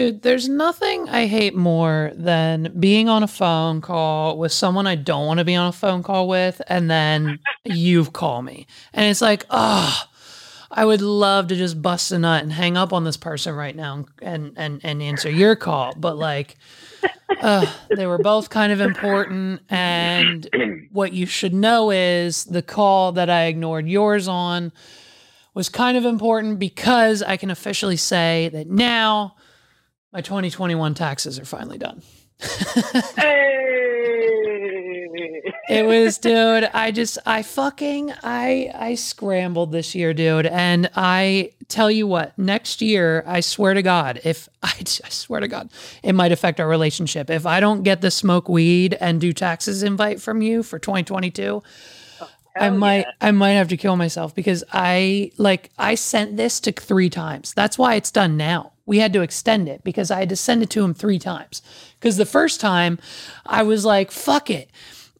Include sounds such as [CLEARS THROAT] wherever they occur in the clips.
Dude, there's nothing I hate more than being on a phone call with someone I don't want to be on a phone call with, and then you call me. And it's like, oh, I would love to just bust a nut and hang up on this person right now and and and answer your call. But like uh, they were both kind of important. And what you should know is the call that I ignored yours on was kind of important because I can officially say that now my 2021 taxes are finally done. hey. it was dude i just i fucking i i scrambled this year dude and i tell you what next year i swear to god if [LAUGHS] i, I swear to god it might affect our relationship if i don't get the smoke weed and do taxes invite from you for 2022 I might yeah. I might have to kill myself because I like I sent this to 3 times. That's why it's done now. We had to extend it because I had to send it to him 3 times. Cuz the first time I was like fuck it.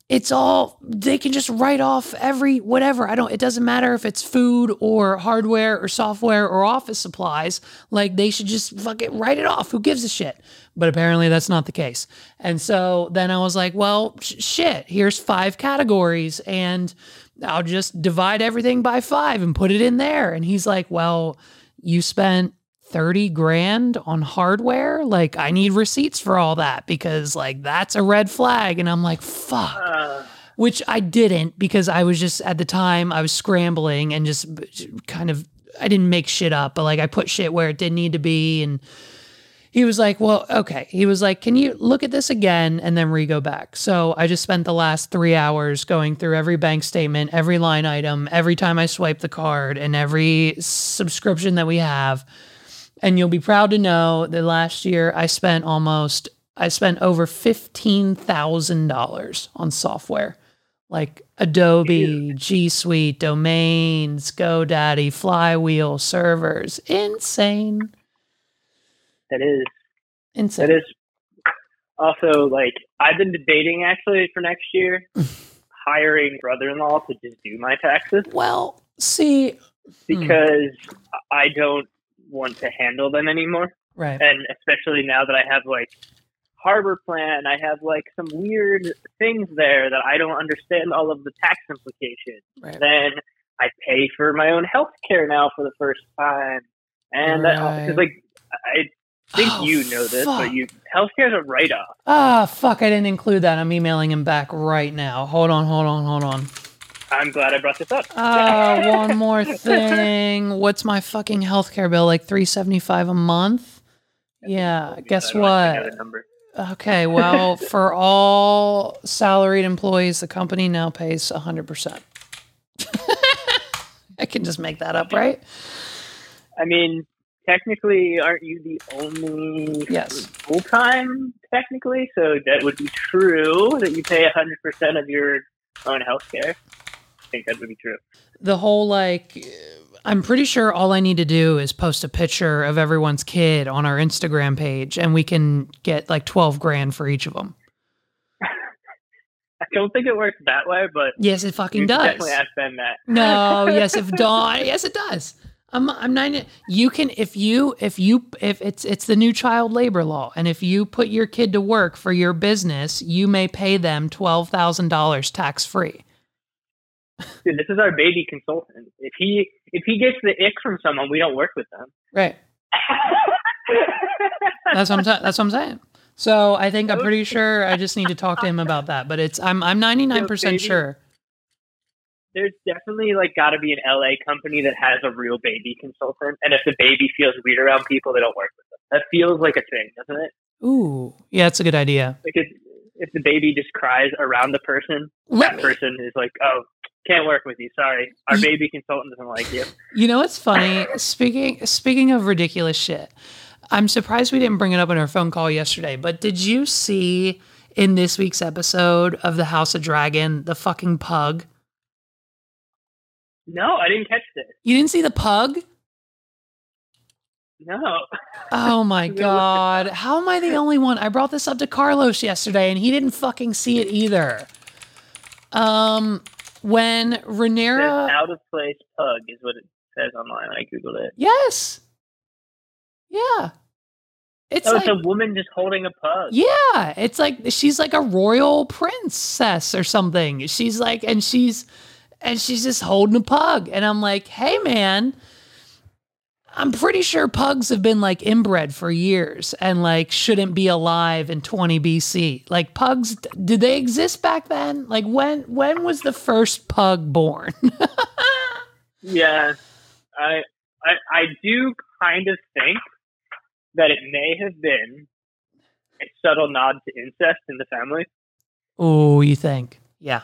It's all they can just write off every whatever. I don't it doesn't matter if it's food or hardware or software or office supplies. Like they should just fuck it write it off. Who gives a shit? But apparently that's not the case. And so then I was like, well, sh- shit, here's five categories and I'll just divide everything by five and put it in there. And he's like, Well, you spent 30 grand on hardware. Like, I need receipts for all that because, like, that's a red flag. And I'm like, Fuck. Uh, Which I didn't because I was just at the time I was scrambling and just kind of, I didn't make shit up, but like I put shit where it didn't need to be. And he was like, Well, okay. He was like, Can you look at this again and then re go back? So I just spent the last three hours going through every bank statement, every line item, every time I swipe the card, and every subscription that we have. And you'll be proud to know that last year I spent almost, I spent over $15,000 on software like Adobe, G Suite, domains, GoDaddy, Flywheel, servers. Insane. that is Insane. that is also like I've been debating actually for next year [SIGHS] hiring brother-in-law to just do my taxes Well, see, hmm. because I don't want to handle them anymore. right. and especially now that I have like harbor plan, I have like some weird things there that I don't understand all of the tax implications. Right. Then I pay for my own health care now for the first time, and Right. because like I think Oh, you know this, fuck. but you healthcare is a write off. Ah, fuck, I didn't include that. I'm emailing him back right now. Hold on, hold on, hold on. I'm glad I brought this up. Ah, one more thing. [LAUGHS] What's my fucking healthcare bill? Like 375 a month? Yeah, guess I don't actually know what? Okay, well, [LAUGHS] for all salaried employees, the company now pays 100%. [LAUGHS] I can just make that up, right? I mean, technically, aren't you the only Yes. full time? Technically, so that would be true that you pay hundred percent of your own health care. I think that would be true. the whole like I'm pretty sure all I need to do is post a picture of everyone's kid on our Instagram page and we can get like 12 grand for each of them. [LAUGHS] I don't think it works that way, but Yes, it fucking does. definitely ask Ben that. No, [LAUGHS] yes, if Dawn, yes, it does. I'm I'm nine. You can if you if you if it's it's the new child labor law, and if you put your kid to work for your business, you may pay them twelve thousand dollars tax free. Dude, this is our baby consultant. If he if he gets the ick from someone, we don't work with them. Right. That's what I'm sa- that's what I'm saying. So I think I'm pretty sure I just need to talk to him about that. But it's I'm I'm 99 percent sure. There's definitely like got to be an LA company that has a real baby consultant, and if the baby feels weird around people, they don't work with them. That feels like a thing, doesn't it? Ooh, yeah, it's a good idea. Like if, if the baby just cries around the person, Let that me- person is like, "Oh, can't work with you. Sorry, our [LAUGHS] baby consultant doesn't like you." You know what's funny? speaking speaking of ridiculous shit, I'm surprised we didn't bring it up in our phone call yesterday. But did you see in this week's episode of the House of Dragon the fucking pug? No, I didn't catch this. You didn't see the pug? No, Oh [LAUGHS] my god! How am I the only one? I brought this up to Carlos yesterday, and he didn't fucking see it either. Um, when Says out of place pug is what it says online. I googled it. yes, yeah, It's Oh, like it's a woman just holding a pug. yeah, it's like she's like a royal princess or something. She's like, and she's and she's just holding a pug, and I'm like, hey man, I'm pretty sure pugs have been like inbred for years and like shouldn't be alive in 20 BC. Like pugs, did they exist back then? Like when when was the first pug born? [LAUGHS] Yeah, I, I I do kind of think that it may have been a subtle nod to incest in the family. oh, you think? Yeah,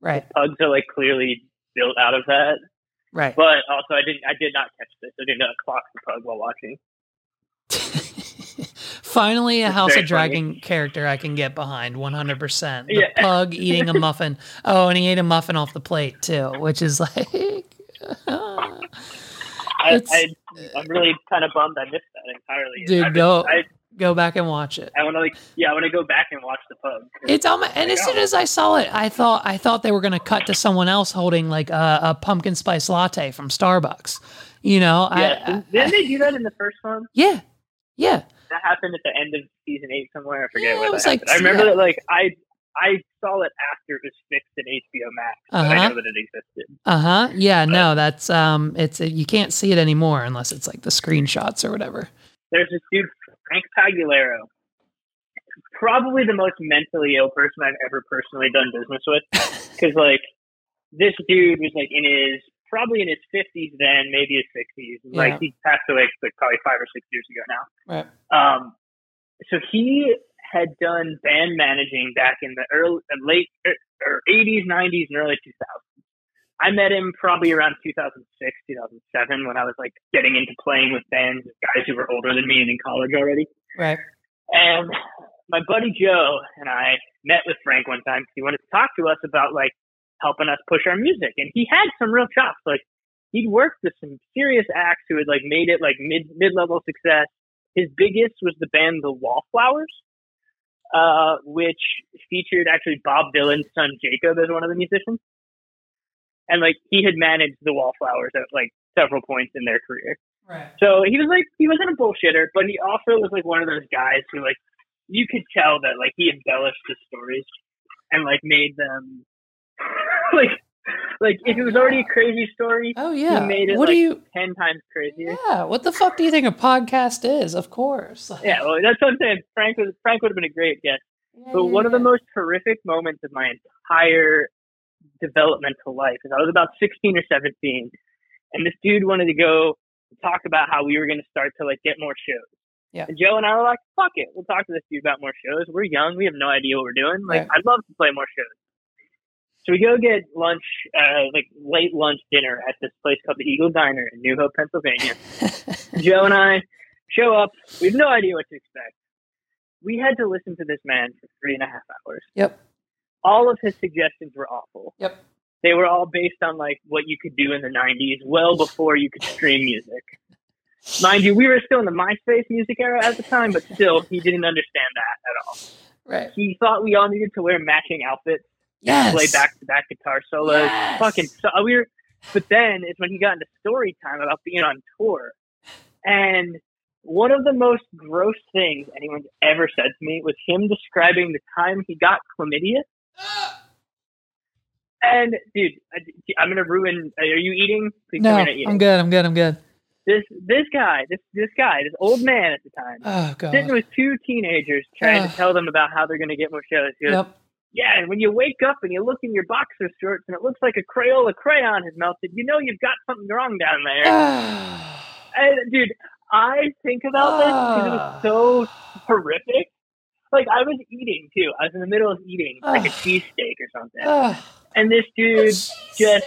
right, Pugs are like clearly built out of that. Right. But also, I didn't I did not catch this. I did not clock the pug while watching. [LAUGHS] Finally, a It's House of Dragon character I can get behind 100%. The Yeah. pug eating a [LAUGHS] muffin. Oh, and he ate a muffin off the plate too, which is like. [LAUGHS] I, I, I'm really kind of bummed I missed that entirely. Dude, I've been- I Go back and watch it. I want to like yeah I want to go back and watch the pug. It's on my, and as soon as I saw it, I thought I thought they were going to cut to someone else holding like a, a pumpkin spice latte from Starbucks. You know, Yeah, I, I, didn't they do that in the first one? yeah, yeah. That happened at the end of season eight somewhere. I forget Yeah, where it that was like- I remember yeah. that like I I saw it after it was fixed in HBO Max. I Uh-huh. know that it existed. Uh huh. Yeah. No, that's um. It's you can't see it anymore unless it's like the screenshots or whatever. There's this dude Frank Pagulero, probably the most mentally ill person I've ever personally done business with. [LAUGHS] Because like this dude was like in his probably in his fifties then, maybe his sixties. Yeah. Like he passed away like probably five or six years ago now. Right. Um, so he had done band managing back in the early, late, er, or 80s, 90s, and early 2000s. I met him probably around 2006, 2007 when I was like getting into playing with bands, guys who were older than me and in college already. Right. And my buddy Joe and I met with Frank one time because he wanted to talk to us about like helping us push our music. And he had some real chops. Like he'd worked with some serious acts who had like made it like mid mid level success. His biggest was the band The Wallflowers, uh, which featured actually Bob Dylan's son Jacob as one of the musicians. And like he had managed the Wallflowers at like several points in their career. Right. So he was like he wasn't a bullshitter, but he also was like one of those guys who like you could tell that like he embellished the stories and like made them [LAUGHS] like like if it was already a crazy story, Oh yeah. made it, what do you? ten times crazier. Yeah. What the fuck do you think a podcast is? Of course. [LAUGHS] Yeah, well, that's what I'm saying. Frank was Frank would have been a great guest. Yeah, But yeah, one of the most horrific moments of my entire developmental life is I was about 16 or 17, and this dude wanted to go talk about how we were going to start to like get more shows. Yeah. And Joe and I were like, "Fuck it, we'll talk to this dude about more shows. We're young, we have no idea what we're doing. Like, Right. I'd love to play more shows." So we go get lunch, uh, like late lunch dinner at this place called the Eagle Diner in New Hope, Pennsylvania. [LAUGHS] Joe and I show up. We have no idea what to expect. We had to listen to this man for three and a half hours. Yep. All of his suggestions were awful. Yep. They were all based on like what you could do in the '90s, well before you could stream music. Mind you, we were still in the MySpace music era at the time, but still, he didn't understand that at all. Right. He thought we all needed to wear matching outfits, Yes. play back-to-back guitar solos. Yes. Fucking, so we were. But then is when he got into story time about being on tour, and one of the most gross things anyone's ever said to me was him describing the time he got chlamydia. And dude, I'm gonna ruin. Are you eating? Please No, me you're eating. I'm good. I'm good. I'm good. This this guy, this this guy, this old man at the time, Oh god. sitting with two teenagers trying Ugh. to tell them about how they're gonna get more shows. Goes, Yep. Yeah, and when you wake up and you look in your boxer shorts and it looks like a Crayola crayon has melted, you know you've got something wrong down there. And, dude, I think about this because it was so horrific. Like I was eating too. I was in the middle of eating like a cheesesteak or something. And this dude oh, just [LAUGHS]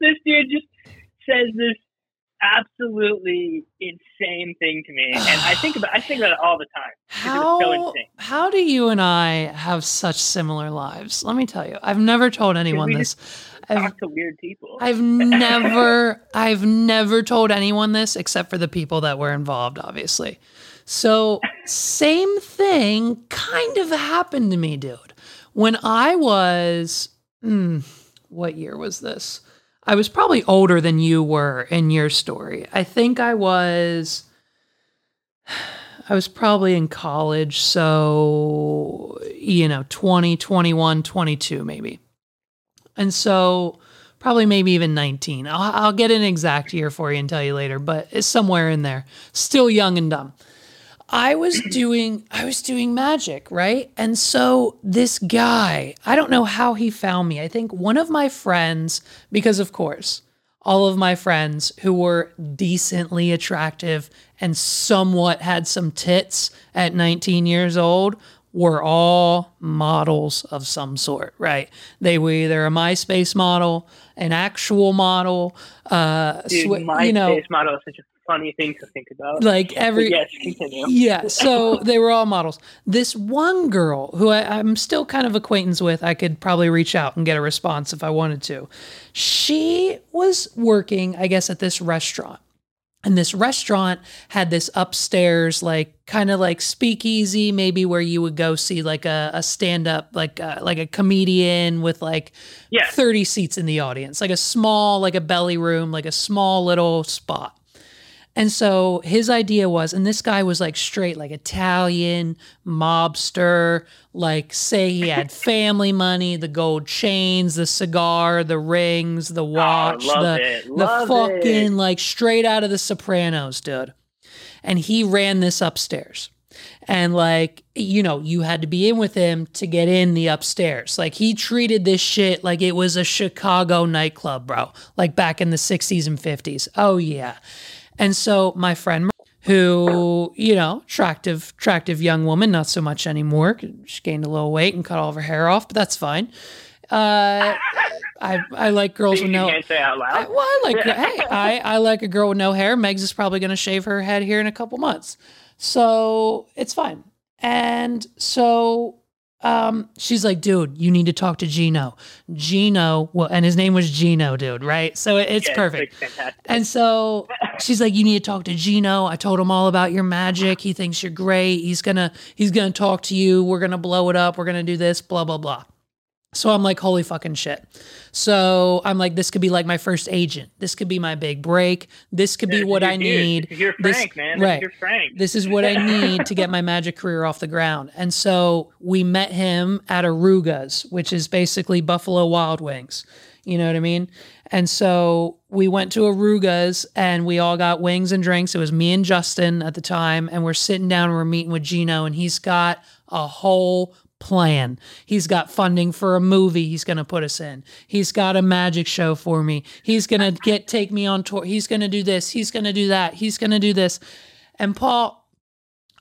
this dude just says this absolutely insane thing to me, and I think about I think about it all the time. was so How how do you and I have such similar lives? Let me tell you. I've never told anyone this. I've Talk to weird people. I've [LAUGHS] never I've never told anyone this except for the people that were involved, obviously. So same thing kind of happened to me, dude. When I was hmm, what year was this? I was probably older than you were in your story. I think I was I was probably in college, so you know, 20, 21, 22 maybe. And so probably maybe even 19. I'll, I'll get an exact year for you and tell you later, but it's somewhere in there. Still young and dumb. I was [CLEARS THROAT] doing I was doing magic, right? And so this guy, I don't know how he found me. I think one of my friends because of course, all of my friends who were decently attractive and somewhat had some tits at 19 years old were all models of some sort, right? They were either a MySpace model, an actual model, uh, Dude, sw- MySpace you know, model is such a funny thing to think about. like every But yes, continue. yeah, so [LAUGHS] they were all models. This one girl who I, I'm still kind of acquaintance with, I could probably reach out and get a response if I wanted to. She was working, I guess, at this restaurant. And this restaurant had this upstairs, like kind of like speakeasy, maybe where you would go see like a, a stand up, like a, like a comedian with like Yeah. 30 seats in the audience, like a small, like a belly room, like a small little spot. And so his idea was, and this guy was like straight, like Italian mobster, like say he had [LAUGHS] family money, the gold chains, the cigar, the rings, the oh, watch, love the, the fucking it. like straight out of the Sopranos, dude. And he ran this upstairs. And like, you know, you had to be in with him to get in the upstairs. Like he treated this shit like it was a Chicago nightclub, bro. Like back in the 60s and 50s. Oh yeah. And so my friend who, you know, attractive, attractive young woman, not so much anymore. She gained a little weight and cut all of her hair off, but that's fine. Uh, I I like girls with no can't say out I, loud. well, I like hey, I, I like a girl with no hair. Megs is probably going to shave her head here in a couple months, so it's fine. And so um, she's like, dude, you need to talk to Gino. Gino, well, and his name was Gino, dude, right? So it, it's Yeah, perfect. fantastic. And so she's like, "You need to talk to Gino. I told him all about your magic. He thinks you're great. He's gonna he's gonna talk to you. We're gonna blow it up. We're gonna do this. Blah blah blah." So I'm like, "Holy fucking shit!" So I'm like, "This could be like my first agent. This could be my big break. This could be what I need. This is your This- Frank, man. Right. is your Frank. This is what I need to get my [LAUGHS] magic career off the ground." And so we met him at Arooga's, which is basically Buffalo Wild Wings. You know what I mean? And so we went to Arooga's and we all got wings and drinks. It was me and Justin at the time, and we're sitting down and we're meeting with Gino, and he's got a whole plan. He's got funding for a movie he's going to put us in. He's got a magic show for me. He's going to get take me on tour. He's going to do this. He's going to do that. He's going to do this. And Paul,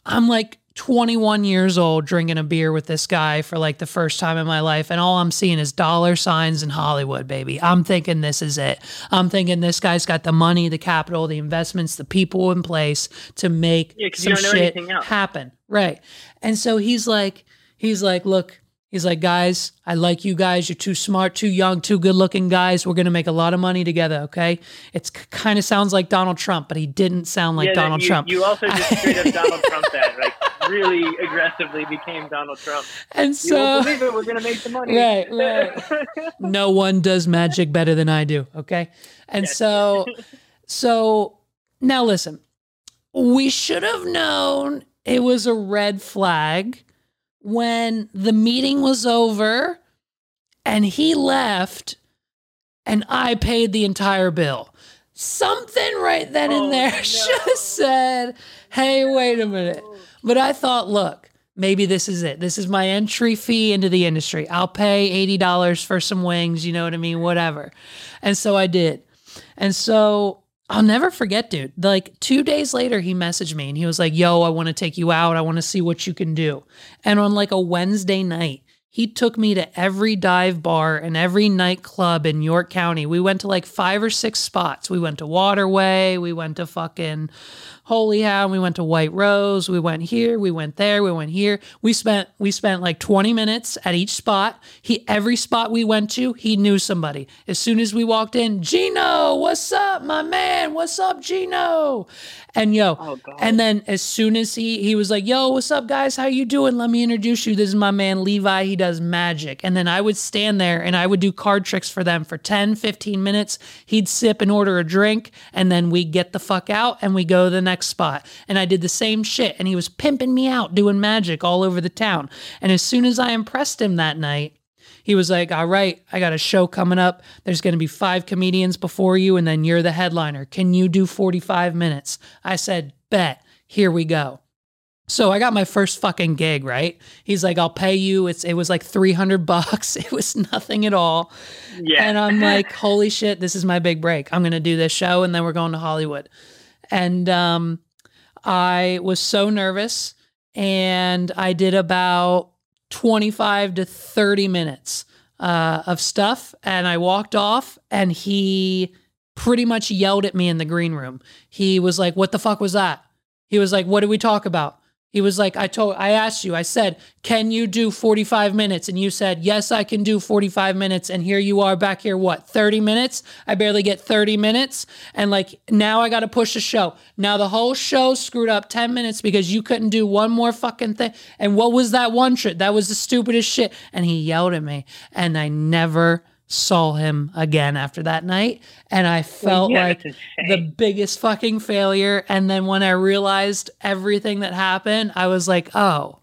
I'm like 21 years old drinking a beer with this guy for like the first time in my life and all I'm seeing is dollar signs in Hollywood, baby. I'm thinking this is it. I'm thinking this guy's got the money, the capital, the investments, the people in place to make Yeah, some you don't know shit happen. Right. And so he's like he's like, "Look, He's like, guys, I like you guys. You're too smart, too young, too good looking guys. We're going to make a lot of money together, okay? It's kind of sounds like Donald Trump, but he didn't sound like yeah, Donald you, Trump. You also just straight up Donald Trump [LAUGHS] that, like really aggressively became Donald Trump. and You so, won't believe it. We're gonna make some money. Right, right. [LAUGHS] no one does magic better than I do. Okay. And Yes. so, so now listen, we should have known it was a red flag when the meeting was over and he left and I paid the entire bill. Something right then and Oh, there [LAUGHS] no. have said, hey, wait a minute. But I thought, look, maybe this is it. This is my entry fee into the industry. I'll pay $80 for some wings, you know what I mean? Whatever. And so I did. And so I'll never forget, dude. Like two days later, he messaged me and he was like, Yo, I want to take you out. I want to see what you can do. And on like a Wednesday night, he took me to every dive bar and every nightclub in York County. We went to like five or six spots. We went to Waterway. We went to fucking Holy Hound. We went to White Rose. We went here. We went there. We went here. We spent we spent like 20 minutes at each spot. He every spot we went to, he knew somebody. As soon as we walked in, Gino, what's up, my man? What's up, Gino? And yo, Oh, and then as soon as he he was like, "Yo, what's up, guys? How you doing? Let me introduce you. This is my man Levi. He does magic. And then I would stand there and I would do card tricks for them for 10, 15 minutes. He'd sip and order a drink, and then we get the fuck out and we go the next spot. And I did the same shit. And he was pimping me out doing magic all over the town. And as soon as I impressed him that night, he was like, All right, I got a show coming up. There's going to be five comedians before you, and then you're the headliner. Can you do 45 minutes? I said, Bet. Here we go. So I got my first fucking gig, right? He's like, I'll pay you. It's it was like 300 [LAUGHS] bucks. It was nothing at all. Yeah. And I'm [LAUGHS] like, holy shit, this is my big break. I'm going to do this show and then we're going to Hollywood. And um I was so nervous and I did about 25 to 30 minutes uh, of stuff and I walked off and he pretty much yelled at me in the green room. He was like, "What the fuck was that?" He was like, "What did we talk about?" He was like, I told, I asked you, I said, can you do 45 minutes? And you said, yes, I can do 45 minutes. And here you are back here, what, 30 minutes? I barely get 30 minutes. And like, now I got to push the show. Now the whole show screwed up 10 minutes because you couldn't do one more fucking thing. And what was that one trick? That was the stupidest shit. And he yelled at me. And I never saw him again after that night. And I felt yeah, like the biggest fucking failure. And then when I realized everything that happened, I was like, oh,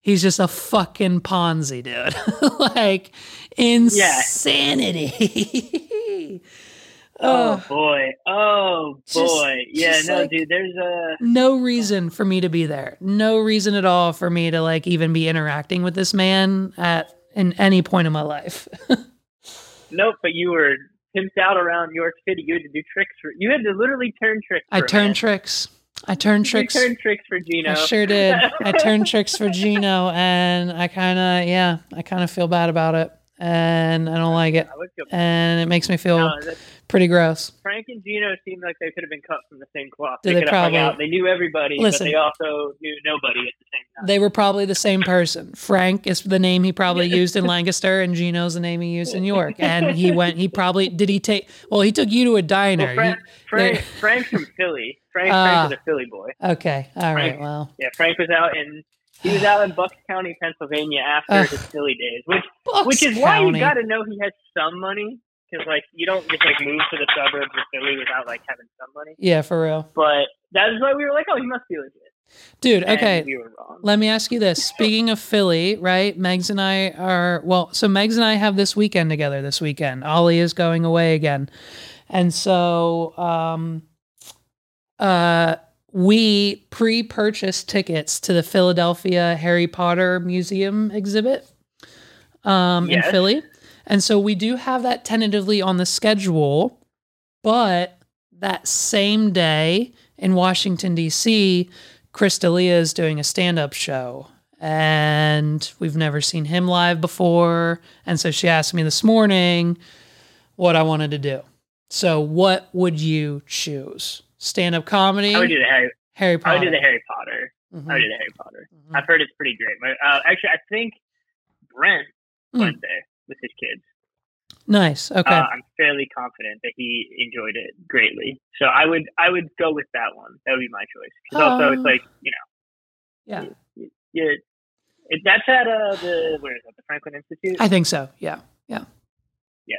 he's just a fucking Ponzi, dude. [LAUGHS] like insanity. [LAUGHS] Oh oh, boy. Oh Just- boy. yeah, just no, like- dude, there's a no reason for me to be there. No reason at all for me to like even be interacting with this man at in any point in my life. [LAUGHS] nope, but you were pimped out around New York City. You had to do tricks for you had to literally turn tricks I turned tricks. I turned You tricks. turned tricks for Gino. I sure did. I turned [LAUGHS] tricks for Gino, and I kind of, yeah, I kind of feel bad about it, and I don't like it, I would feel- and it makes me feel no, pretty gross. Frank and Gino seemed like they could have been cut from the same cloth. Did they hung probably- out. They knew everybody, Listen. but they also knew nobody at the same time. They were probably the same person. Frank is the name he probably used in Lancaster, and Gino's the name he used in York. [LAUGHS] And he went. He probably did. He take. Well, he took you to a diner. well, Frank, He- Frank, Frank's from Philly. Frank, Ah. Frank is a Philly boy. okay. All right. Frank. Well, Yeah, Frank was out in he was out in Bucks County, Pennsylvania after his Philly days, which Bucks which is why you got to know he has some money because like you don't just like move to the suburbs of Philly without like having some money. Yeah, for real, But that is why we were like, oh, he must be legit. dude. And Okay. we were wrong. Let me ask you this. Speaking of Philly, right? Megs and I are well, so Megs and I have this weekend together this weekend. Ollie is going away again. And so um uh we pre-purchased tickets to the Philadelphia Harry Potter Museum exhibit um Yes. in Philly. And so we do have that tentatively on the schedule, but that same day in Washington D.C., Chris D'Elia is doing a stand-up show, and we've never seen him live before. And so she asked me this morning what I wanted to do. So, what would you choose? Stand-up comedy, I would do the Harry. Harry I Potter. would do the Harry Potter. Mhm, I would do the Harry Potter. mhm. I've heard it's pretty great. My, uh, actually, I think Brent Mm. went there with his kids. Nice. Okay. Uh, I'm fairly confident that he enjoyed it greatly. So I would I would go with that one. That would be my choice. 'Cause also, it's Uh, like you know, yeah, yeah, it, that's at uh, the where is that? The Franklin Institute. I think so. Yeah. Yeah. Yeah.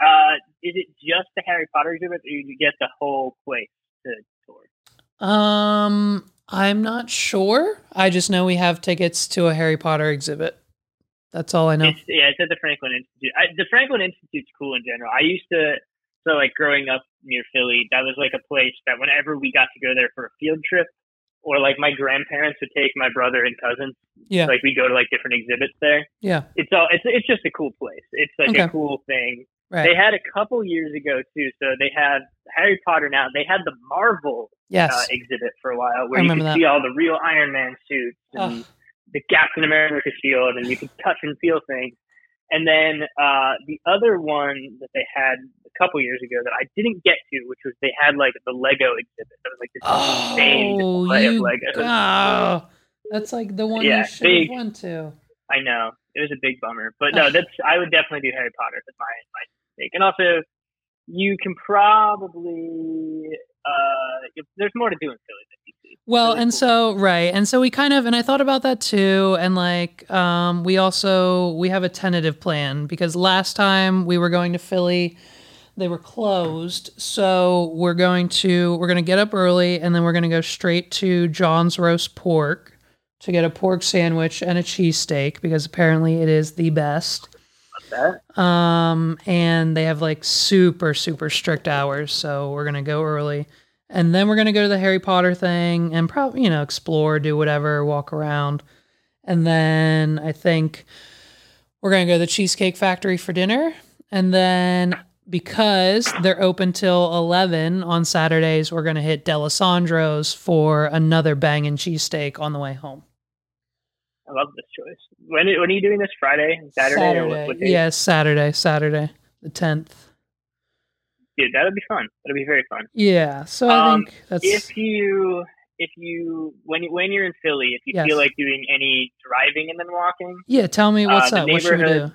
Uh, is it just the Harry Potter exhibit, or do you get the whole place to tour? Um, I'm not sure. I just know we have tickets to a Harry Potter exhibit. That's all I know. It's, yeah, it's at the Franklin Institute. I, the Franklin Institute's cool in general. I used to, so like growing up near Philly, that was like a place that whenever we got to go there for a field trip, or like my grandparents would take my brother and cousins, Yeah. like we go to like different exhibits there. Yeah. It's all it's it's just a cool place. It's like Okay. a cool thing. Right. They had a couple years ago too, so they had Harry Potter now. They had the Marvel yes. uh, exhibit for a while where you could that. see all the real Iron Man suits and Ugh. the Captain America shield, and you could touch and feel things. And then uh, the other one that they had a couple years ago that I didn't get to, which was they had like the Lego exhibit. That was like this insane oh, display of you, Legos. oh, that's like the one Yeah, you should have went to. I know it was a big bummer, but no, that's I would definitely do Harry Potter. That's my my take. And also, you can probably uh, there's more to do in Philly than DC. Well, really and cool. so right, and so we kind of and I thought about that too, and like um, we also we have a tentative plan because last time we were going to Philly, they were closed, so we're going to we're going to get up early and then we're going to go straight to John's Roast Pork to get a pork sandwich and a cheesesteak because apparently it is the best. Um, and they have like super, super strict hours. So we're going to go early. And then we're going to go to the Harry Potter thing and probably, you know, explore, do whatever, walk around. And then I think we're going to go to the Cheesecake Factory for dinner. And then because they're open till 11 on Saturdays, we're going to hit Dalessandro's for another banging cheesesteak on the way home. I love this choice. When, when are you doing this? Friday, Saturday, or what, what day? Yeah, Saturday, Saturday, the 10th. Dude, that'll be fun. That'll be very fun. Yeah, so I Um, think that's If you, if you, when you, when you're in Philly, if you Yes. feel like doing any driving and then walking, yeah. Tell me what's uh, up. What should we do?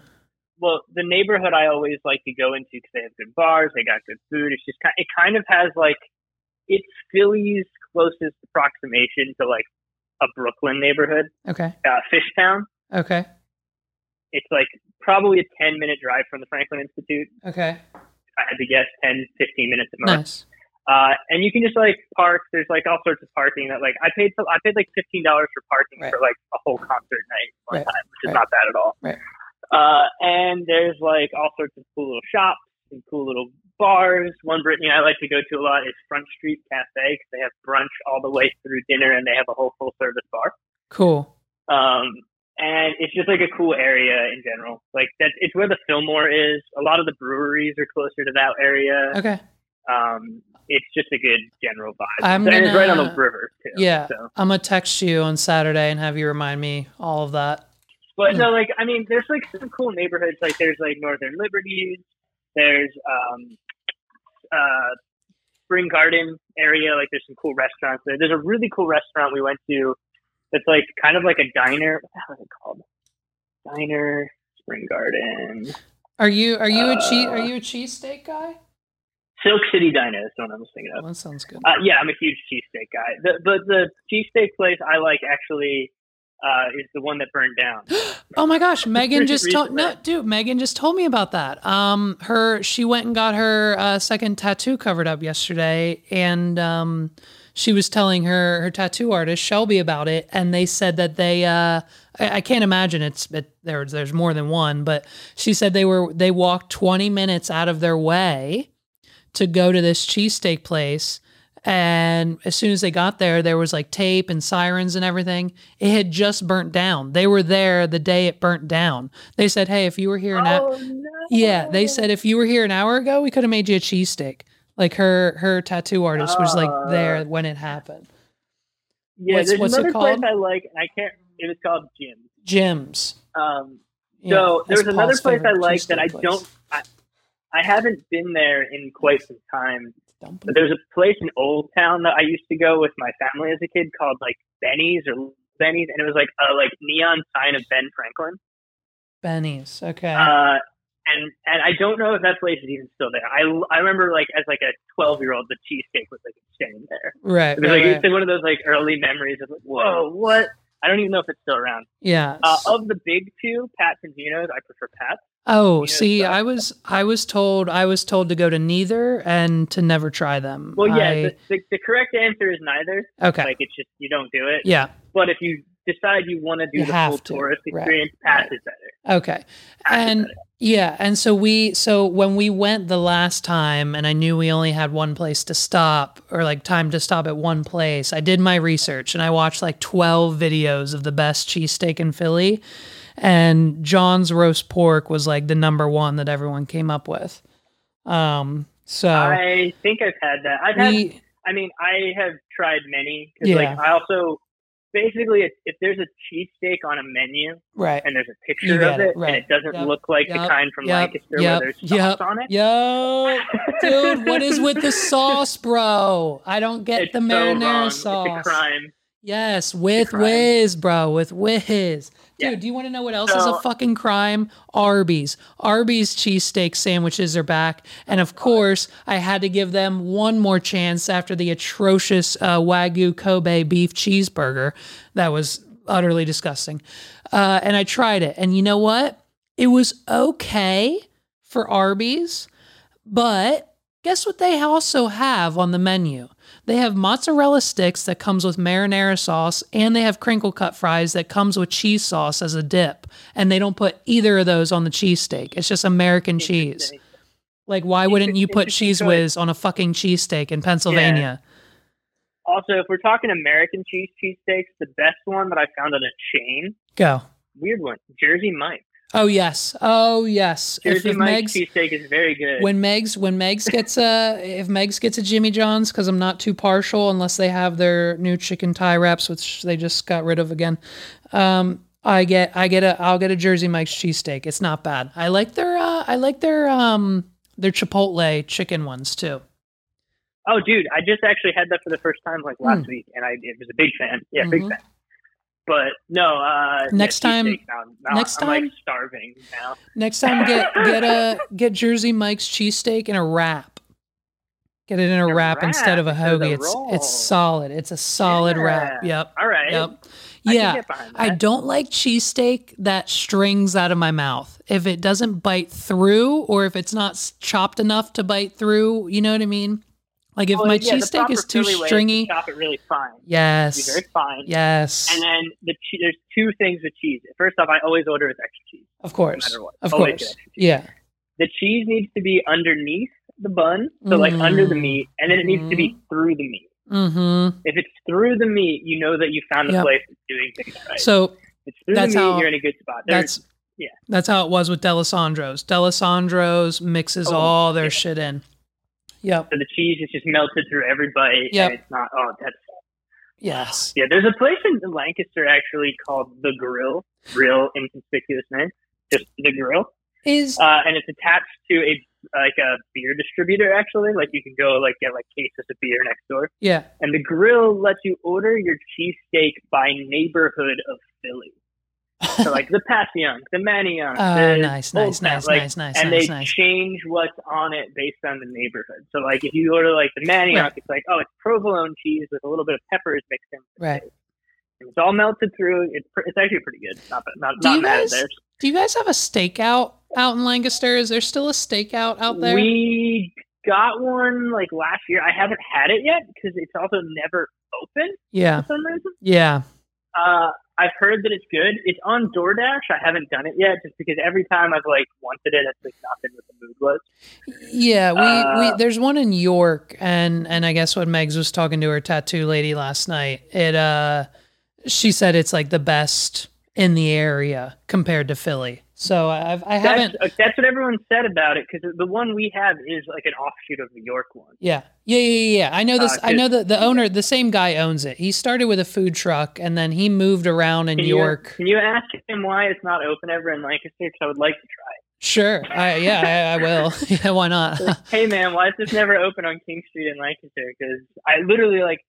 well, the neighborhood I always like to go into because they have good bars, they got good food. It's just kind, it kind of has like, it's Philly's closest approximation to like a Brooklyn neighborhood, Okay, uh, Fishtown. okay, It's like probably a 10 minute drive from the Franklin Institute. okay. I had to guess 10, 15 minutes at most. Nice. Uh, and you can just like park. There's like all sorts of parking that like I paid. I paid like fifteen dollars for parking Right. for like a whole concert night one Right. time, which is Right. not bad at all. Right. Uh, and there's like all sorts of cool little shops and cool little bars. One Brittany I like to go to a lot is Front Street Cafe because they have brunch all the way through dinner and they have a whole full service bar. Cool. Um, and it's just like a cool area in general. Like that, it's where the Fillmore is. A lot of the breweries are closer to that area. Okay. Um, it's just a good general vibe. I'm and it's right on the gonna- river too. Yeah, So, I'm gonna text you on Saturday and have you remind me all of that. but Hmm. no, like I mean, there's like some cool neighborhoods. Like there's like Northern Liberties. There's um, uh, Spring Garden area. Like there's some cool restaurants there. There's a really cool restaurant we went to. That's like kind of like a diner. What the hell is it called? Diner Spring Garden. Are you are you a cheese Uh, are you a cheesesteak guy? Silk City Diner. That's the one I was thinking of. That sounds good. Uh, yeah, I'm a huge cheesesteak guy. The, but the cheesesteak place I like actually uh, is the one that burned down. [GASPS] Oh my gosh, [LAUGHS] Megan just told no, dude. Megan just told me about that. Um, her she went and got her uh, second tattoo covered up yesterday, and um, she was telling her her tattoo artist Shelby about it, and they said that they uh, I, I can't imagine it's it, there's there's more than one, but she said they were they walked twenty minutes out of their way to go to this cheesesteak place. And as soon as they got there, there was like tape and sirens and everything. It had just burnt down. They were there the day it burnt down. They said, Hey, if you were here an hour, Oh, no. yeah, they said if you were here an hour ago, we could have made you a cheesesteak. Like her her tattoo artist was like there Uh, when it happened. Yeah, What's- there's what's it another place I like, and I can't. It was called Jim. Jim's. Um, Yeah, so there's another place I like that I place. don't. I, I haven't been there in quite some time. Dumpling. There's a place in Old Town that I used to go with my family as a kid called like Benny's or Benny's, and it was like a like neon sign of Ben Franklin. Benny's. Okay. Uh, and and I don't know if that place is even still there. I, I remember like as like a 12 year old, the cheesecake was like staying there. right. It was right, like right. it's like one of those like early memories of like, whoa, what? I don't even know if it's still around. Yeah. Uh, of the big two, Pat's and Geno's, I prefer Pat's. Oh, know, see, stuff. I was I was told I was told to go to neither and to never try them. Well, yeah, I- the, the, the correct answer is neither. okay. Like it's just you don't do it. yeah. But if you decide you want to do You the full to, tourist right, experience, right. is better. Okay. Pat's is And yeah, and so we so when we went the last time and I knew we only had one place to stop or like time to stop at one place, I did my research and I watched like 12 videos of the best cheesesteak in Philly and John's roast pork was like the number one that everyone came up with. Um so I think I've had that. I've had. I mean, I have tried many like Yeah. I also basically if, if there's a cheesesteak on a menu right. and there's a picture of it, it right. and it doesn't Yep, look like yep, the kind from yep, Lancaster yep, where there's sauce yep, on it. Yo, dude, what is with the [LAUGHS] sauce, bro? I don't get It's the so marinara wrong. sauce. It's a crime. Yes, with whiz, bro, with whiz. Dude, Yeah. do you want to know what else is a fucking crime? Arby's. Arby's cheesesteak sandwiches are back. And of course, I had to give them one more chance after the atrocious uh, Wagyu Kobe beef cheeseburger. That was utterly disgusting. Uh, and I tried it. And you know what? It was okay for Arby's, but guess what they also have on the menu? They have mozzarella sticks that comes with marinara sauce and they have crinkle cut fries that comes with cheese sauce as a dip. And they don't put either of those on the cheesesteak. It's just American cheese. Like why wouldn't you put Cheez Whiz on a fucking cheesesteak in Pennsylvania? Also, if we're talking American cheese cheesesteaks, the best one that I found on a chain, Go. weird one, Jersey Mike. Oh yes. Oh yes. If, Jersey if Meg's cheesesteak is very good. when Megs when Megs gets a [LAUGHS] if Megs gets a Jimmy John's because I'm not too partial unless they have their new chicken tie wraps which they just got rid of again. Um, I get I get a I'll get a Jersey Mike's cheesesteak. It's not bad. I like their uh, I like their um their Chipotle chicken ones too. oh, dude, I just actually had that for the first time like last Hmm. week, and I it was a big fan. Yeah, big Mhm. fan. But no, uh, yeah, Next time- Now, next I'm time- like starving now. Next time get get a get Jersey Mike's cheesesteak in a wrap. Get it in a A wrap, instead of a wrap instead of hoagie. It's roll. it's solid. It's a solid wrap. Yep. All right. Yep. Yeah. behind I don't like cheesesteak that strings out of my mouth. If it doesn't bite through or if it's not chopped enough to bite through, you know what I mean? Like if my yeah, cheesesteak is too way to stringy. chop it really fine. Be Yes. very fine. Yes. And then the che- there's two things with cheese. First off, I always order with extra cheese, Of no course. matter what. Of Always course. Yeah. The cheese needs to be underneath the bun, so like under the Mm. meat, and then it needs to be through the meat. Mm-hmm. If it's through the meat, you know that you found a Yep. place that's doing things right. So if it's through that's the meat, how- you're in a good spot. There's, that's yeah. That's how it was with Dalessandro's. Dalessandro's mixes Oh, all their yeah. shit in. Yep. so the cheese is just melted through every bite, Yep. and it's not. Oh, that's Yes. yeah. There's a place in Lancaster actually called the Grill. Real inconspicuous name, just the Grill. Is uh, and it's attached to a like a beer distributor actually. Like you can go like get like cases of beer next door, yeah. and the grill lets you order your cheesesteak by neighborhood of Philly. So like the Passyunk, the Manayunk, Oh, the nice, nice, nice, like, nice, nice, and nice, they nice. change what's on it based on the neighborhood. So like if you order like the Manayunk, Right. it's like oh it's provolone cheese with a little bit of peppers mixed in. Right. And it's all melted through. It's pr- it's actually pretty good. Not not Do not you guys- at theirs. Do you guys have a stakeout out in Lancaster? Is there still a stakeout out there? We got one like last year. I haven't had it yet because it's also never open yeah. for some reason. Yeah. Uh, I've heard that it's good. It's on DoorDash. I haven't done it yet just because every time I've like wanted it, it's like not been what the mood was. Yeah, we, Uh, we there's one in York and and I guess when Megs was talking to her tattoo lady last night, it uh she said it's like the best in the area compared to Philly. So I've I haven't That's, uh, that's what everyone said about it because the one we have is like an offshoot of the York one. Yeah. Yeah, yeah, yeah. I know this. Uh, I know that the owner, the same guy owns it. He started with a food truck and then he moved around in Can York. You, can you ask him why it's not open ever in Lancaster? Because I would like to try. Sure. I, yeah, I, I will. [LAUGHS] yeah, why not? hey man, why is this never open on King Street in Lancaster? Because I literally like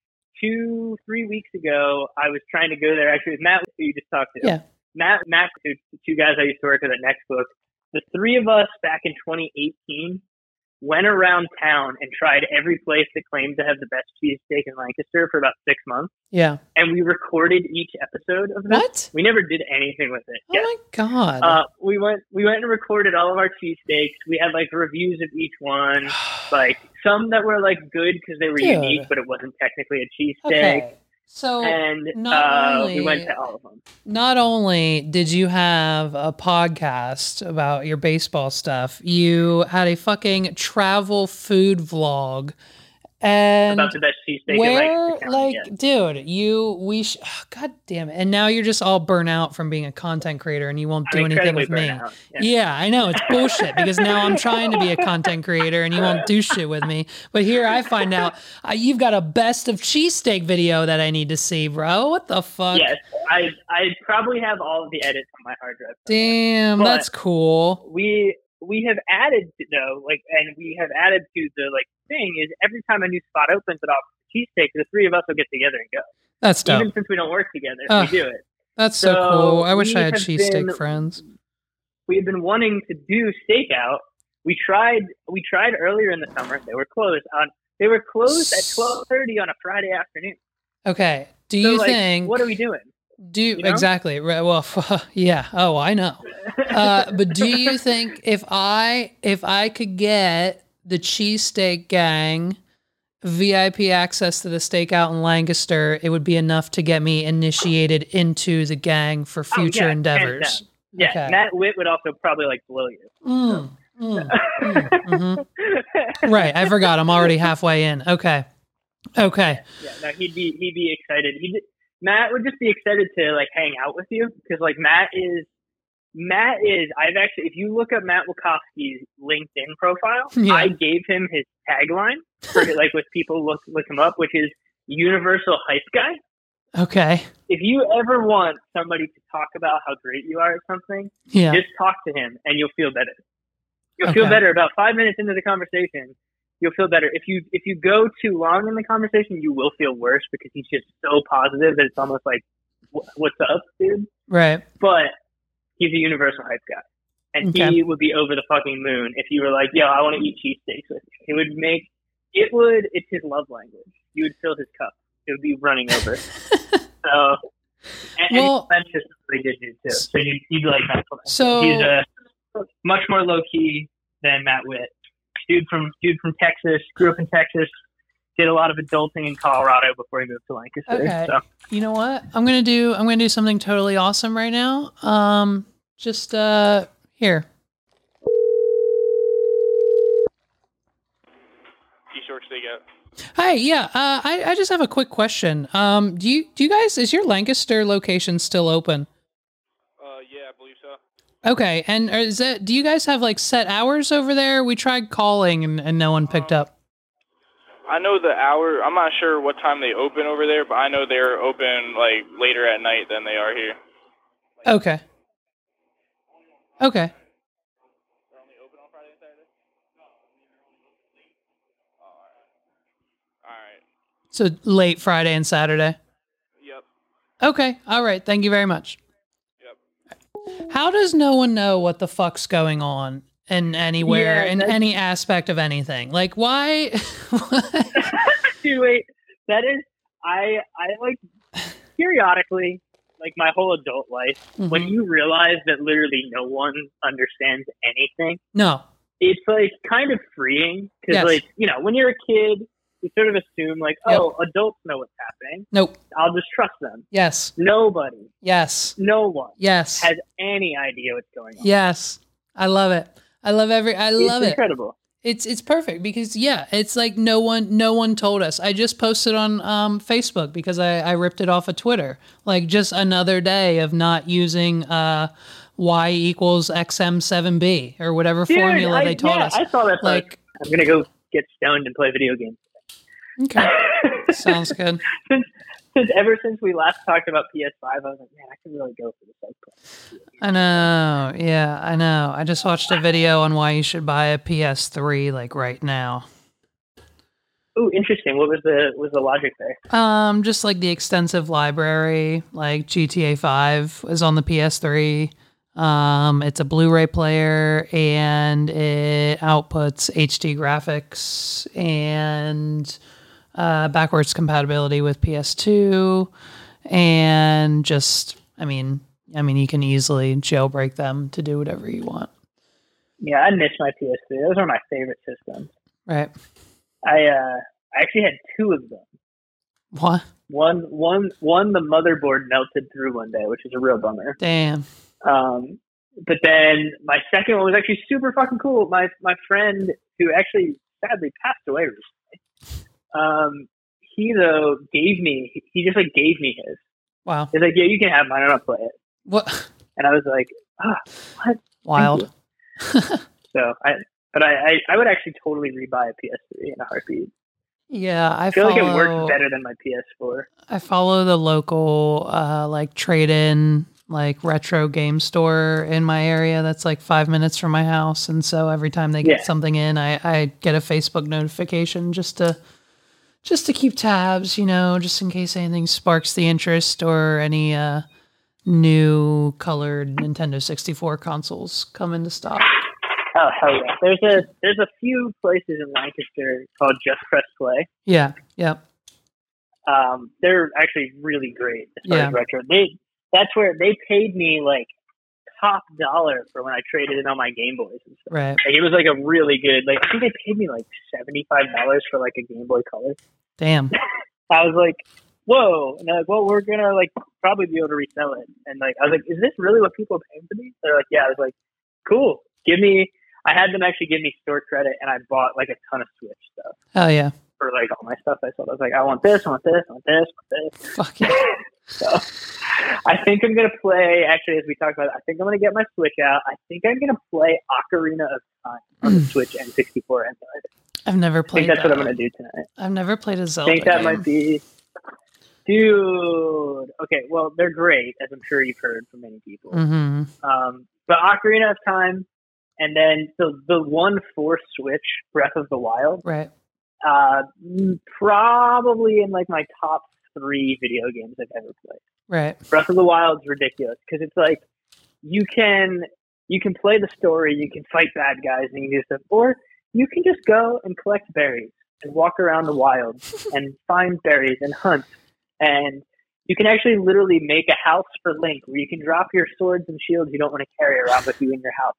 two, three weeks ago, I was trying to go there. Actually, with Matt, who you just talked to. Yeah. Matt, Matt, who, the two guys I used to work with at Nextbook. The three of us back in 2018 went around town and tried every place that claimed to have the best cheesesteak in Lancaster for about six months, yeah. and we recorded each episode of this. What? We never did anything with it. Oh my god. Uh, we went we went and recorded all of our cheesesteaks. We had like reviews of each one, [SIGHS] like some that were like good because they were Dude. unique, but it wasn't technically a cheesesteak. okay. So And not uh, only- we went to all of them. not only did you have a podcast about your baseball stuff, you had a fucking travel food vlog. And About the best cheesesteak where like yes. dude you we sh- oh, god damn it and now you're just all burnt out from being a content creator and you won't do I'm anything with me. Yeah. yeah i know it's bullshit because now i'm trying to be a content creator and you won't do shit with me but here i find out uh, you've got a best of cheesesteak video that i need to see bro what the fuck Yes, I I probably have all of the edits on my hard drive. damn But- that's cool We we have added to though, like, and we have added to the like thing is every time a new spot opens at offers cheesesteak, the three of us will get together and go. That's dope. Even since we don't work together, Ugh. we ah, do it. That's so, So cool. I wish I had cheesesteak friends. We have been wanting to do stakeout. We tried. We tried earlier in the summer. They were closed on. They were closed at twelve thirty on a Friday afternoon. Okay. Do So, you like, think what are we doing? Do you, know? exactly right, well [LAUGHS] yeah oh i know uh, but do you [LAUGHS] think if i if i could get the cheesesteak gang vip access to the stakeout in lancaster it would be enough to get me initiated into the gang for Oh, future yeah, endeavors yeah, Okay. Matt Witt would also probably like blow you. Mm, mm, mm, mhm. right i forgot i'm already halfway in okay okay Yeah, no, he'd be he'd be excited. He Matt would just be excited to like hang out with you because like Matt is Matt is I've actually if you look up Matt Wachowski's LinkedIn profile, [LAUGHS] Yeah. I gave him his tagline for [LAUGHS] like with people look look him up, which is Universal Hype Guy. okay If you ever want somebody to talk about how great you are at something, yeah just talk to him and you'll feel better. You'll feel better about five minutes into the conversation. You'll feel better. If you if you go too long in the conversation, you will feel worse because he's just so positive that it's almost like, "What's up, dude?" right But he's a universal hype guy, and Okay. he would be over the fucking moon if you were like, "Yo, I want to eat cheesesteaks with you." He would make it would. It's his love language. You would fill his cup. It would be running over. [LAUGHS] so. And, Well- and that's just did do too. So you'd, you'd be like, that's what So- he's a much more low key than Matt Witt. Dude from dude from Texas, grew up in Texas, did a lot of adulting in Colorado before he moved to Lancaster. Okay. So You know what? I'm gonna do. I'm gonna do something totally awesome right now. Um, just uh, here. East York Steak Out. Hi. Yeah. Uh, I I just have a quick question. Um, do you do you guys is your Lancaster location still open? Uh, yeah, I believe so. Okay. And is that do you guys have like set hours over there? We tried calling and, and no one picked up. I know the hour. I'm not sure what time they open over there, but I know they're open like later at night than they are here. Okay. Okay. They're only open on Friday and Saturday. All right. So late Friday and Saturday. Yep. Okay. All right. Thank you very much. How does no one know what the fuck's going on in anywhere Yeah, in any aspect of anything? Like why? [LAUGHS] dude, wait, that is I I like periodically, like my whole adult life, when Mhm. you realize that literally no one understands anything, no. it's like kind of freeing because Yes. like you know when you're a kid. You sort of assume like, Yep. oh, adults know what's happening. Nope. I'll just trust them. Yes. Nobody, Yes. no one Yes. has any idea what's going on. Yes. I love it. I love every I it's love it. incredible. It's it's perfect because yeah, it's like no one no one told us. I just posted on um, Facebook because I, I ripped it off of Twitter. Like just another day of not using uh, y equals xm7b or whatever Dude, formula I, they taught yeah, us. I saw that. Like, Like I'm gonna go get stoned and play video games. Okay, sounds good. [LAUGHS] since, since ever since we last talked about PS5, I was like, man, I could really go for this. Like, I know. Yeah, I know. I just watched a video on why you should buy a PS3 like right now. Ooh, interesting. What was the was the logic there? Um, just like the extensive library, like GTA Five is on the PS3. Um, it's a Blu-ray player and it outputs HD graphics and uh, backwards compatibility with PS2, and just, I mean, I mean, you can easily jailbreak them to do whatever you want, Yeah, I miss my PS3. Those are my favorite systems. right? I uh, I actually had two of them. What? One one one the motherboard melted through one day, which is a real bummer. Damn. Um, but then my second one was actually super fucking cool. My my friend who actually sadly passed away recently. Um, he though gave me he just like gave me his. Wow. He's like, yeah, you can have mine. I'm gonna play it. What? And I was like, ah, what? Wild. [LAUGHS] So I, but I, I, I would actually totally rebuy a PS3 in a heartbeat. yeah, I I feel like it follow- works better than my PS4. I follow the local uh like trade in like retro game store in my area that's like five minutes from my house, and so every time they get Yeah. something in, I I get a Facebook notification just to just to keep tabs, you know, just in case anything sparks the interest or any uh, new colored Nintendo 64 consoles come into stock. Oh hell yeah! There's a there's a few places in Lancaster called Just Press Play. Yeah, yeah, Um, they're actually really great as far Yeah. as retro. They that's where they paid me like top dollar for when I traded in all my Game Boys and stuff. right. Like it was like a really good like I think they paid me like seventy five dollars for like a Game Boy Color. Damn. [LAUGHS] I was like, whoa. And they're like, well, we're gonna like probably be able to resell it. And like I was like, is this really what people are paying for these? They're like, yeah. I was like, cool. Give me. I had them actually give me store credit, and I bought like a ton of Switch stuff Oh yeah. for like all my stuff. I sold. I was like, I want this, I want this, I want this, I want this. Fuck yeah. [LAUGHS] So I think I'm gonna play. Actually, as we talked about, I think I'm gonna get my Switch out. I think I'm gonna play Ocarina of Time on the Switch N64 and I've never I played. think that's what I'm gonna do tonight. I've never played a Zelda. I think that game. might be. Dude, okay. Well, they're great, as I'm sure you've heard from many people. Mm-hmm. Um, but Ocarina of Time, and then the the one for Switch, Breath of the Wild, Right. uh, probably in like my top three video games I've ever played. Right. Breath of the Wild's ridiculous because it's like you can you can play the story, you can fight bad guys, and you can do stuff, or you can just go and collect berries and walk around the wild [LAUGHS] and find berries and hunt, and you can actually literally make a house for Link where you can drop your swords and shields you don't want to carry around with you in your house,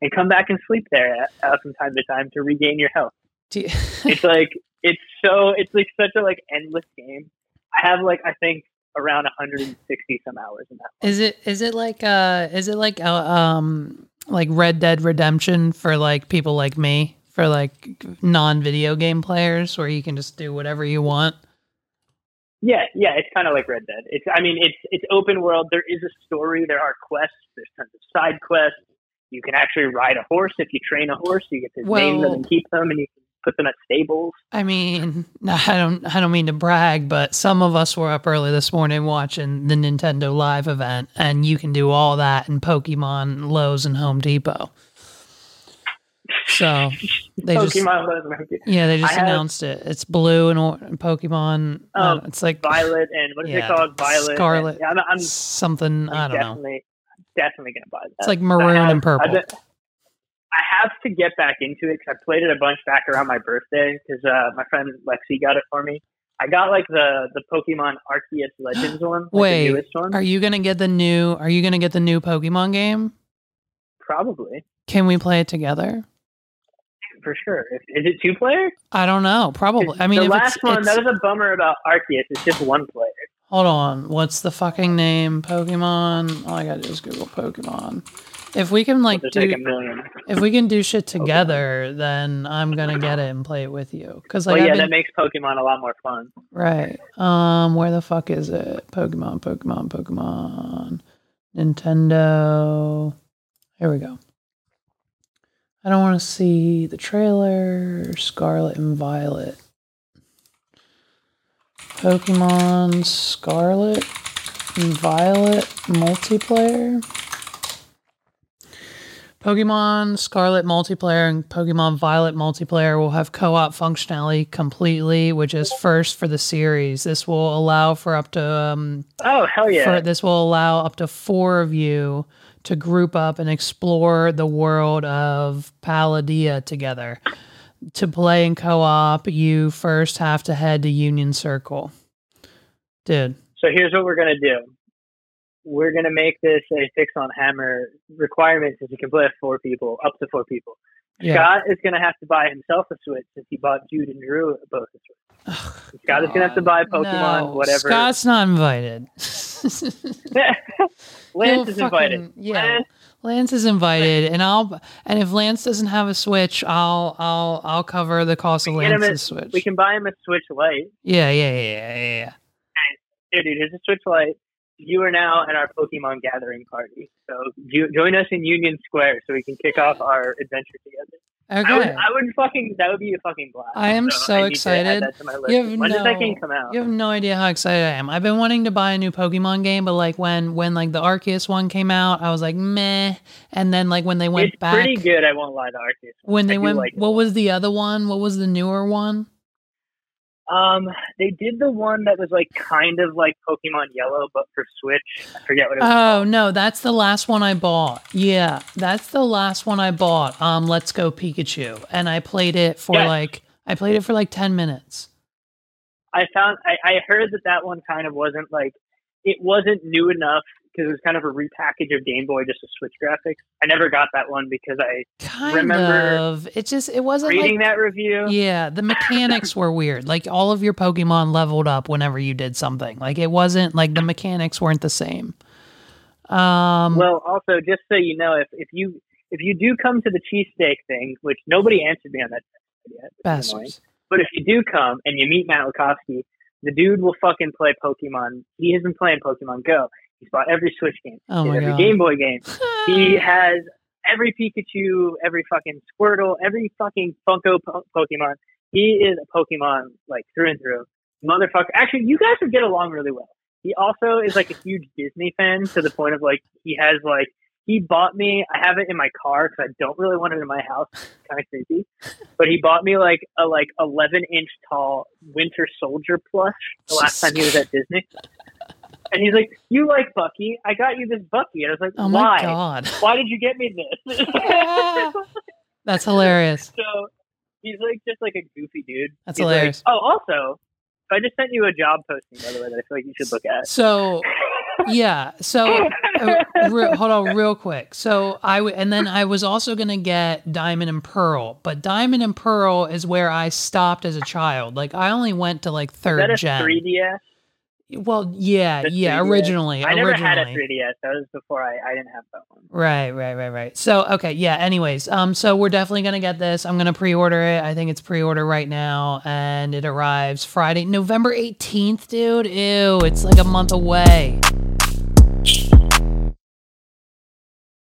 and come back and sleep there uh, from time to time to regain your health you- it's like it's so it's like such a like endless game. I have like I think around 160 some hours in that. is it is it like uh is it like uh, um like Red Dead Redemption for like people like me for like non video game players where you can just do whatever you want? Yeah, yeah, it's kind of like Red Dead. It's I mean it's it's open world. There is a story. There are quests. There's tons of side quests. You can actually ride a horse if you train a horse. You get to name them and keep them, and you can put them at stables. I mean, I don't I don't mean to brag, but some of us were up early this morning watching the Nintendo Live event, and you can do all that in Pokemon, Lowe's, and Home Depot. So [LAUGHS] they just Pokemon Let's Make It. yeah they just I have- announced it. It's blue and, or- and Pokemon. I Um, it's like Violet and what is Yeah, it called? Violet. and- Scarlet. yeah, I'm, I'm something I don't know. definitely definitely gonna buy that. It's like maroon have- and purple. I have to get back into it because I played it a bunch back around my birthday because uh, my friend Lexi got it for me. I got like the the Pokemon Arceus [GASPS] Legends one, like Wait, the newest one. Are you gonna get the new? Are you gonna get the new Pokemon game? Probably Can we play it together? for sure. If, is it two player? I don't know. Probably. I mean, the if last it's, one it's- that was a bummer about Arceus. It's just one player. Hold on. What's the fucking name? Pokemon. All I gotta do is Google Pokemon. If we can like do, like if we can do shit together, then I'm gonna get it and play it with you. Cause like well, yeah, been, that makes Pokemon a lot more fun. right. Um, where the fuck is it? Pokemon, Pokemon, Pokemon. Nintendo. Here we go. I don't want to see the trailer. Scarlet and Violet. Pokemon Scarlet and Violet multiplayer. Pokemon Scarlet multiplayer and Pokemon Violet multiplayer will have co op functionality completely, which is first for the series. This will allow for up to um, Oh hell yeah! for this will allow up to four of you to group up and explore the world of Paldea together. To play in co-op, you first have to head to Union Circle. Dude, So here's what we're gonna do. We're gonna make this a fix on hammer requirement since you can play four people, up to four people. yeah. Scott is gonna have to buy himself a Switch since he bought Jude and Drew both a Switch. Scott is gonna have to buy Pokemon, No, whatever. Scott's not invited. [LAUGHS] Lance is invited. yeah. Lance, Lance is invited, and I'll and if Lance doesn't have a Switch, I'll I'll I'll cover the cost of We can get him Lance's Switch. we can buy him a Switch Lite. yeah, yeah, yeah, yeah, yeah. Here, dude, here's a Switch Lite. You are now at our Pokemon gathering party. So jo- join us in Union Square so we can kick off our adventure together. Okay. I would, I would fucking. That would be a fucking blast. I am so I to add excited. that to my list. You have when does that no- game come out? You have no idea how excited I am. I've been wanting to buy a new Pokemon game, but like when when like the Arceus one came out, I was like meh. And then like when they went it's back, pretty good. I won't lie to Arceus. when I they went, like what was the other one? What was the newer one? Um, they did the one that was like kind of like Pokemon Yellow, but for Switch. I forget what it was. Oh no, that's the last one I bought. Yeah, that's the last one I bought. Um, Let's Go Pikachu, and I played it for Yes. like I played it for like ten minutes. I found I, I heard that that one kind of wasn't like it wasn't new enough because it was kind of a repackage of Game Boy just to switch graphics. I never got that one because I Kind Remember of. It just it wasn't reading like that review. Yeah, the mechanics [LAUGHS] were weird. Like all of your Pokemon leveled up whenever you did something. Like it wasn't like the mechanics weren't the same. Um Well, also just so you know, if if you if you do come to the cheesesteak thing, which nobody answered me on that yet, which is annoying, bastards. but if you do come and you meet Matt Lakovsky, the dude will fucking play Pokemon. He has been playing Pokemon Go. He's bought every Switch game, Oh every god. Game Boy game. [LAUGHS] He has every Pikachu, every fucking Squirtle, every fucking Funko po- Pokemon. He is a Pokemon like through and through. Motherfucker. Actually, you guys would get along really well. He also is like a huge Disney fan to the point of like he has like he bought me. I have it in my car because I don't really want it in my house. Kind of creepy. But he bought me like a like 11 inch tall Winter Soldier plush the last time he was at Disney. And he's like, "You like Bucky? I got you this Bucky." And I was like, Oh my "Why? god. [LAUGHS] Why did you get me this?" [LAUGHS] That's hilarious. so he's like just like a goofy dude. That's He's like- hilarious. oh, also, I just sent you a job posting by the way that I feel like you should look at. So [LAUGHS] yeah, so uh, re- hold on real quick. So I w- and then I was also going to get Diamond and Pearl, but Diamond and Pearl is where I stopped as a child. Like I only went to like Is third that a gen. 3DS? Well, yeah, yeah, 3DS. originally. I never originally. had a 3DS. That was before I, I didn't have that one. Right, right, right, right. So, okay, yeah, anyways, um so we're definitely going to get this. I'm going to pre-order it. I think it's pre-order right now and it arrives Friday, November 18th, dude. Ew, it's like a month away.